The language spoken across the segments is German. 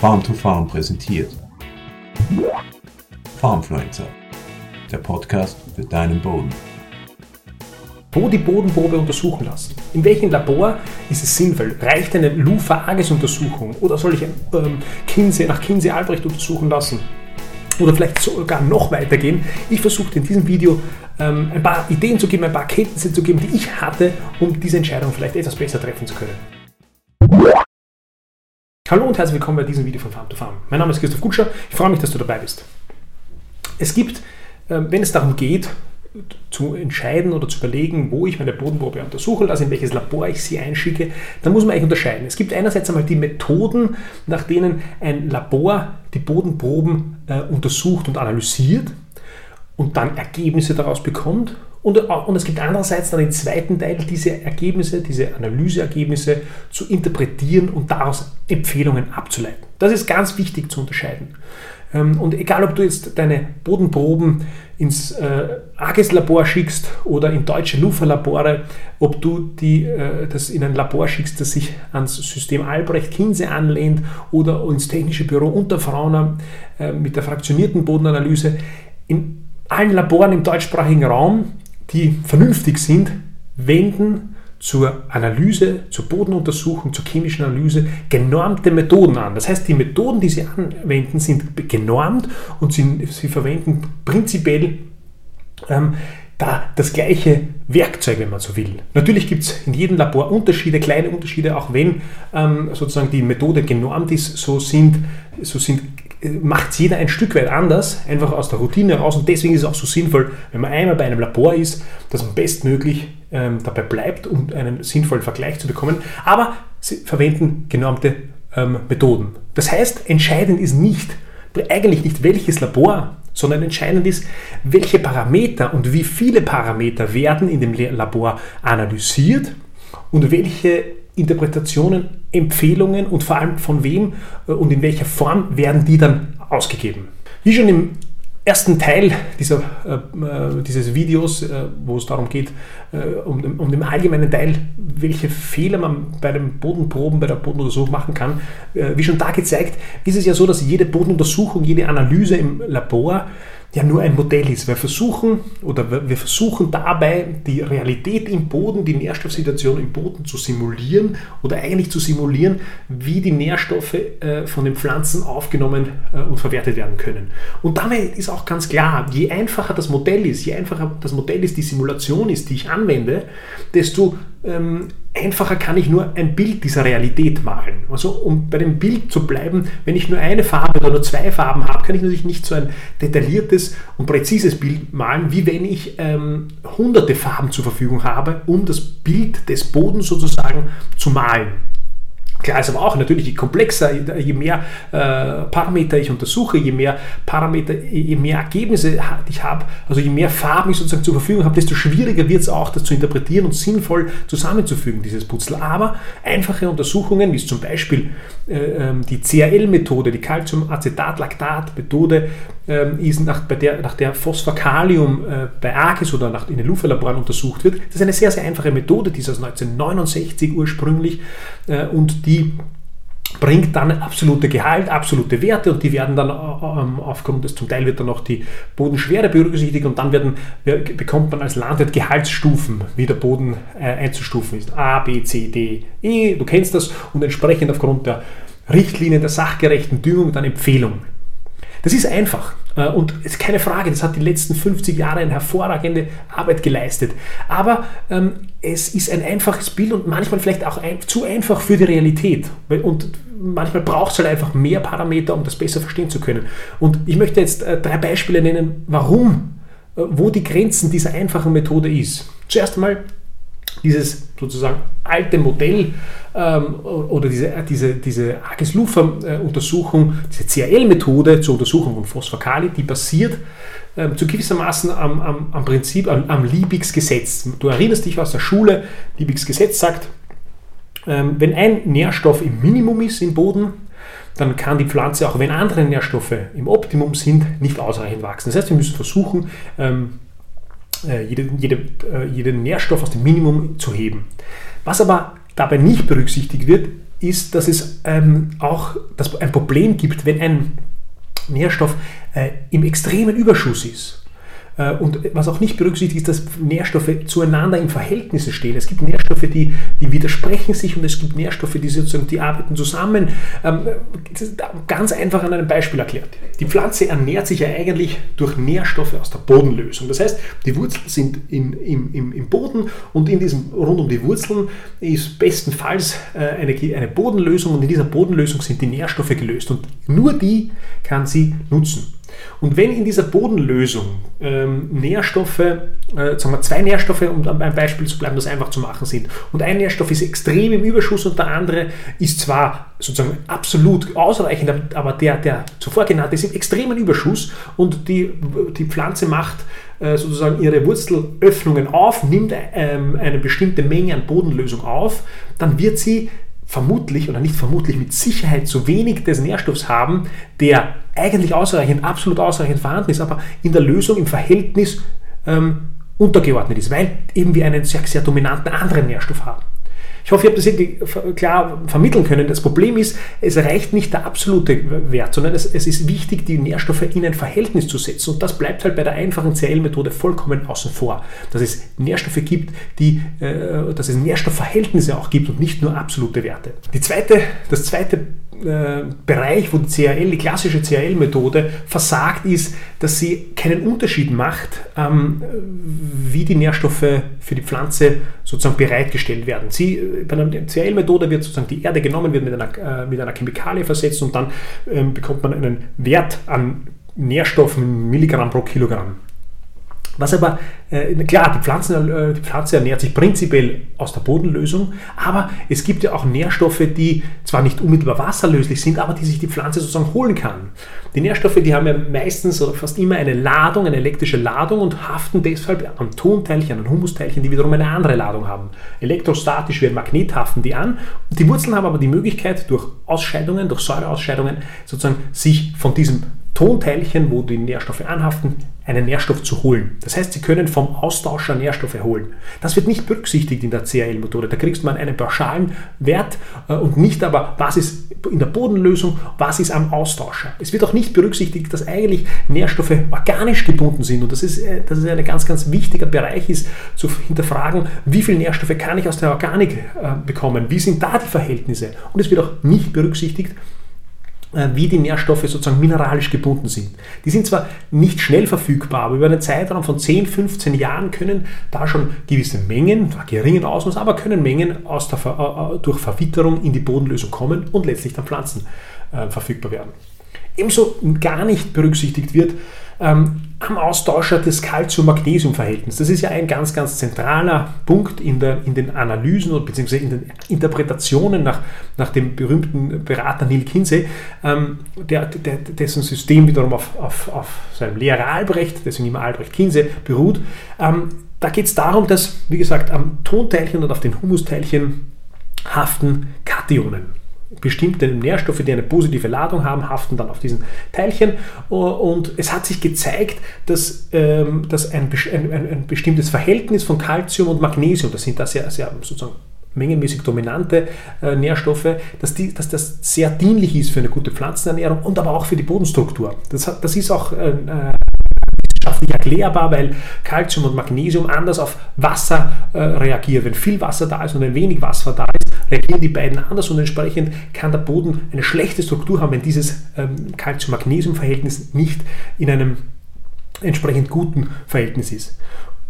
Farm to Farm präsentiert. Farmfluencer, der Podcast für deinen Boden. Wo die Bodenprobe untersuchen lassen. In welchem Labor ist es sinnvoll? Reicht eine Lufa-Agis-Untersuchung oder soll ich ähm, Kinsey nach Kinsey-Albrecht untersuchen lassen? Oder vielleicht sogar noch weitergehen. Ich versuche in diesem Video ähm, ein paar Ideen zu geben, ein paar Kenntnisse zu geben, die ich hatte, um diese Entscheidung vielleicht etwas besser treffen zu können. Hallo und herzlich willkommen bei diesem Video von Farm to Farm. Mein Name ist Christoph Gutscher. Ich freue mich, dass du dabei bist. Es gibt, ähm, wenn es darum geht, zu entscheiden oder zu überlegen, wo ich meine Bodenprobe untersuchen lasse, in welches Labor ich sie einschicke, dann muss man eigentlich unterscheiden. Es gibt einerseits einmal die Methoden, nach denen ein Labor die Bodenproben äh, untersucht und analysiert und dann Ergebnisse daraus bekommt. Und, äh, und es gibt andererseits dann den zweiten Teil, diese Ergebnisse, diese Analyseergebnisse zu interpretieren und daraus Empfehlungen abzuleiten. Das ist ganz wichtig zu unterscheiden. Ähm, und egal, ob du jetzt deine Bodenproben ins äh, AGES-Labor schickst oder in deutsche Lufa-Labore, ob du die, äh, das in ein Labor schickst, das sich ans System Albrecht-Kinse anlehnt oder ins technische Büro Unterfrauner äh, mit der fraktionierten Bodenanalyse, in allen Laboren im deutschsprachigen Raum, die vernünftig sind, wenden zur Analyse, zur Bodenuntersuchung, zur chemischen Analyse genormte Methoden an. Das heißt, die Methoden, die sie anwenden, sind genormt und sie, sie verwenden prinzipiell ähm, da das gleiche Werkzeug, wenn man so will. Natürlich gibt es in jedem Labor Unterschiede, kleine Unterschiede, auch wenn ähm, sozusagen die Methode genormt ist, so sind, so sind macht es jeder ein Stück weit anders, einfach aus der Routine heraus. Und deswegen ist es auch so sinnvoll, wenn man einmal bei einem Labor ist, dass man bestmöglich ähm, dabei bleibt, um einen sinnvollen Vergleich zu bekommen. Aber sie verwenden genormte ähm, Methoden. Das heißt, entscheidend ist nicht, eigentlich nicht welches Labor, sondern entscheidend ist, welche Parameter und wie viele Parameter werden in dem Labor analysiert und welche Interpretationen, Empfehlungen und vor allem von wem äh, und in welcher Form werden die dann ausgegeben. Wie schon im ersten Teil dieser, äh, äh dieses Videos, äh, wo es darum geht, äh, um, um, den allgemeinen Teil, welche Fehler man bei den Bodenproben, bei der Bodenuntersuchung machen kann, äh, wie schon da gezeigt, ist es ja so, dass jede Bodenuntersuchung, jede Analyse im Labor ja nur ein Modell ist. Wir versuchen oder wir versuchen dabei die Realität im Boden, die Nährstoffsituation im Boden zu simulieren oder eigentlich zu simulieren, wie die Nährstoffe äh, von den Pflanzen aufgenommen äh, und verwertet werden können. Und damit ist auch ganz klar, je einfacher das Modell ist, je einfacher das Modell ist, die Simulation ist, die ich anwende, desto ähm, einfacher kann ich nur ein Bild dieser Realität malen. Also um bei dem Bild zu bleiben, wenn ich nur eine Farbe oder nur zwei Farben habe, kann ich natürlich nicht so ein detailliertes und präzises Bild malen, wie wenn ich ähm, hunderte Farben zur Verfügung habe, um das Bild des Bodens sozusagen zu malen. Klar ist aber auch natürlich, je komplexer, je mehr äh, Parameter ich untersuche, je mehr Parameter, je mehr Ergebnisse ich habe, also je mehr Farben ich sozusagen zur Verfügung habe, desto schwieriger wird es auch, das zu interpretieren und sinnvoll zusammenzufügen, dieses Putzel. Aber einfache Untersuchungen, wie zum Beispiel äh, ähm, die CAL-Methode, die Calciumacetat-Lactat-Methode, äh, ist nach, bei der, nach der Phosphokalium äh, bei AGES oder nach, in den Lufa-Laboren untersucht wird. Das ist eine sehr, sehr einfache Methode, die ist aus 1969 ursprünglich äh, und die bringt dann absolute Gehalt, absolute Werte und die werden dann ähm, aufgrund des, zum Teil wird dann noch die Bodenschwere berücksichtigt und dann werden, bekommt man als Landwirt Gehaltsstufen, wie der Boden äh, einzustufen ist. A, B, C, D, E, du kennst das und entsprechend aufgrund der Richtlinien der sachgerechten Düngung dann Empfehlungen. Das ist einfach äh, und es ist keine Frage, das hat die letzten 50 Jahre eine hervorragende Arbeit geleistet. Aber ähm, es ist ein einfaches Bild und manchmal vielleicht auch ein, zu einfach für die Realität. Und manchmal braucht es halt einfach mehr Parameter, um das besser verstehen zu können. Und ich möchte jetzt äh, drei Beispiele nennen, warum, äh, wo die Grenzen dieser einfachen Methode ist. Zuerst einmal dieses sozusagen alte Modell ähm, oder diese, diese, diese Arges-Lufer-Untersuchung, diese CAL-Methode zur Untersuchung von Phosphokali, die basiert ähm, zu gewissermaßen am, am, am Prinzip, am, am Liebigs Gesetz. Du erinnerst dich aus der Schule, Liebigs Gesetz sagt, ähm, wenn ein Nährstoff im Minimum ist im Boden, dann kann die Pflanze, auch wenn andere Nährstoffe im Optimum sind, nicht ausreichend wachsen. Das heißt, wir müssen versuchen, ähm, äh, jede, jede, äh, jeden Nährstoff aus dem Minimum zu heben. Was aber dabei nicht berücksichtigt wird, ist, dass es ähm, auch dass ein Problem gibt, wenn ein Nährstoff äh, im extremen Überschuss ist. Äh, und was auch nicht berücksichtigt ist, dass Nährstoffe zueinander im Verhältnis stehen. Es gibt Nährstoffe, die, die widersprechen sich und es gibt Nährstoffe, die sozusagen, die arbeiten zusammen. Ähm, ganz einfach an einem Beispiel erklärt. Die Pflanze ernährt sich ja eigentlich durch Nährstoffe aus der Bodenlösung. Das heißt, die Wurzeln sind in, im, im, im Boden und in diesem, rund um die Wurzeln ist bestenfalls äh, eine, eine Bodenlösung und in dieser Bodenlösung sind die Nährstoffe gelöst und nur die kann sie nutzen. Und wenn in dieser Bodenlösung ähm, Nährstoffe, äh, sagen wir zwei Nährstoffe, um ein Beispiel zu bleiben, das einfach zu machen sind, und ein Nährstoff ist extrem im Überschuss und der andere ist zwar sozusagen absolut ausreichend, aber der, der zuvor genannte ist im extremen Überschuss und die, die Pflanze macht äh, sozusagen ihre Wurzelöffnungen auf, nimmt ähm, eine bestimmte Menge an Bodenlösung auf, dann wird sie vermutlich oder nicht vermutlich mit Sicherheit zu wenig des Nährstoffs haben, der eigentlich ausreichend, absolut ausreichend vorhanden ist, aber in der Lösung im Verhältnis ähm, untergeordnet ist, weil eben wir einen sehr, sehr dominanten anderen Nährstoff haben. Ich hoffe, ich habe das irgendwie klar vermitteln können. Das Problem ist, es reicht nicht der absolute Wert, sondern es, es ist wichtig, die Nährstoffe in ein Verhältnis zu setzen. Und das bleibt halt bei der einfachen CL-Methode vollkommen außen vor. Dass es Nährstoffe gibt, die, äh, dass es Nährstoffverhältnisse auch gibt und nicht nur absolute Werte. Die zweite, das zweite Bereich, wo die CRL, die klassische CRL-Methode versagt, ist, dass sie keinen Unterschied macht, ähm, wie die Nährstoffe für die Pflanze sozusagen bereitgestellt werden. Sie, äh, bei einer CRL-Methode wird sozusagen die Erde genommen, wird mit einer, äh, mit einer Chemikalie versetzt und dann ähm, bekommt man einen Wert an Nährstoffen Milligramm pro Kilogramm. Was aber, äh, klar, die, Pflanzen, äh, die Pflanze ernährt sich prinzipiell aus der Bodenlösung, aber es gibt ja auch Nährstoffe, die zwar nicht unmittelbar wasserlöslich sind, aber die sich die Pflanze sozusagen holen kann. Die Nährstoffe, die haben ja meistens oder fast immer eine Ladung, eine elektrische Ladung und haften deshalb an Tonteilchen, an Humusteilchen, die wiederum eine andere Ladung haben. Elektrostatisch wie ein Magnet haften die an. Die Wurzeln haben aber die Möglichkeit, durch Ausscheidungen, durch Säureausscheidungen, sozusagen sich von diesem Tonteilchen, wo die Nährstoffe anhaften, einen Nährstoff zu holen. Das heißt, Sie können vom Austauscher Nährstoffe holen. Das wird nicht berücksichtigt in der CAL-Methode. Da kriegst man einen pauschalen Wert äh, und nicht aber, was ist in der Bodenlösung, was ist am Austauscher. Es wird auch nicht berücksichtigt, dass eigentlich Nährstoffe organisch gebunden sind und das ist, äh, das ist ein ganz, ganz wichtiger Bereich ist, zu hinterfragen, wie viele Nährstoffe kann ich aus der Organik äh, bekommen, wie sind da die Verhältnisse. Und es wird auch nicht berücksichtigt, wie die Nährstoffe sozusagen mineralisch gebunden sind. Die sind zwar nicht schnell verfügbar, aber über einen Zeitraum von 10, 15 Jahren können da schon gewisse Mengen, geringen Ausmaß, aber können Mengen aus der, äh, äh, durch Verwitterung in die Bodenlösung kommen und letztlich dann Pflanzen äh, verfügbar werden. Ebenso gar nicht berücksichtigt wird, ähm, am Austauscher des Calcium-Magnesium-Verhältnisses. Das ist ja ein ganz, ganz zentraler Punkt in, der, in den Analysen oder beziehungsweise in den Interpretationen nach, nach dem berühmten Berater Neil Kinsey, ähm, der, der, dessen System wiederum auf, auf, auf seinem Lehrer Albrecht, deswegen immer Albrecht Kinsey, beruht. Ähm, da geht es darum, dass, wie gesagt, am Tonteilchen und auf den Humusteilchen haften Kationen bestimmte Nährstoffe, die eine positive Ladung haben, haften dann auf diesen Teilchen. Und es hat sich gezeigt, dass, ähm, dass ein, ein, ein, bestimmtes Verhältnis von Calcium und Magnesium, das sind da sehr, sehr sozusagen mengenmäßig dominante äh, Nährstoffe, dass, die, dass das sehr dienlich ist für eine gute Pflanzenernährung und aber auch für die Bodenstruktur. Das, hat, das ist auch äh, wissenschaftlich erklärbar, weil Calcium und Magnesium anders auf Wasser äh, reagieren. Wenn viel Wasser da ist und wenn wenig Wasser da ist, reagieren die beiden anders und entsprechend kann der Boden eine schlechte Struktur haben, wenn dieses ähm, Calcium-Magnesium-Verhältnis nicht in einem entsprechend guten Verhältnis ist.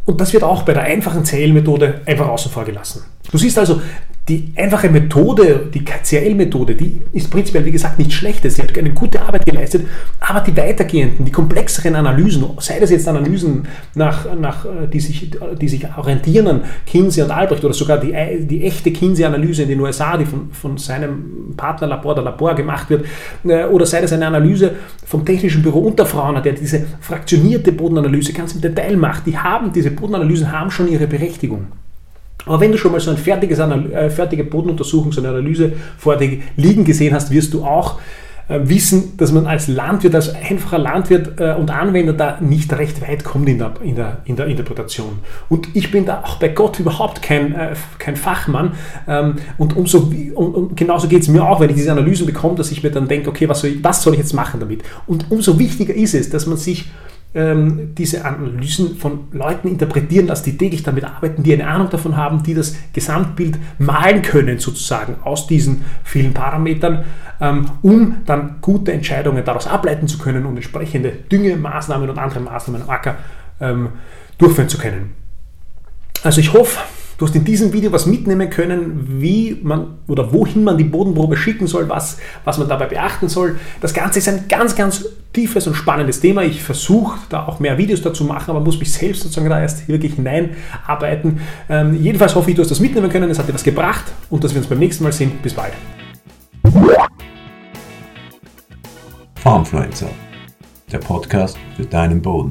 Und das wird auch bei der einfachen Zählmethode einfach außen vor gelassen. Du siehst also, die einfache Methode, die KCL-Methode, die ist prinzipiell, wie gesagt, nicht schlecht. Sie hat eine gute Arbeit geleistet, aber die weitergehenden, die komplexeren Analysen, sei das jetzt Analysen, nach, nach, die, sich, die sich orientieren an Kinsey und Albrecht oder sogar die, die echte Kinsey-Analyse in den USA, die von, von seinem Partnerlabor, der Labor gemacht wird, äh, oder sei das eine Analyse vom Technischen Büro Unterfrauen, der diese fraktionierte Bodenanalyse ganz im Detail macht, die haben, diese Bodenanalysen haben schon ihre Berechtigung. Aber wenn du schon mal so eine äh, fertige Bodenuntersuchung, so eine Analyse vor dir liegen gesehen hast, wirst du auch äh, wissen, dass man als Landwirt, als einfacher Landwirt äh, und Anwender da nicht recht weit kommt in der, in der, in der Interpretation. Und ich bin da auch bei Gott überhaupt kein, äh, kein Fachmann. Ähm, und, umso, und, und genauso geht es mir auch, wenn ich diese Analysen bekomme, dass ich mir dann denke, okay, was soll ich, was soll ich jetzt machen damit? Und umso wichtiger ist es, dass man sich ähm, diese Analysen von Leuten interpretieren lässt, die täglich damit arbeiten, die eine Ahnung davon haben, die das Gesamtbild malen können, sozusagen aus diesen vielen Parametern, ähm, um dann gute Entscheidungen daraus ableiten zu können und entsprechende Düngemaßnahmen und andere Maßnahmen am Acker ähm, durchführen zu können. Also ich hoffe, Du hast in diesem Video was mitnehmen können, wie man oder wohin man die Bodenprobe schicken soll, was, was man dabei beachten soll. Das Ganze ist ein ganz, ganz tiefes und spannendes Thema. Ich versuche da auch mehr Videos dazu machen, aber muss mich selbst sozusagen da erst wirklich hineinarbeiten. Ähm, jedenfalls hoffe ich, du hast das mitnehmen können, es hat dir was gebracht und dass wir uns beim nächsten Mal sehen. Bis bald. Farmfluencer, der Podcast für deinen Boden.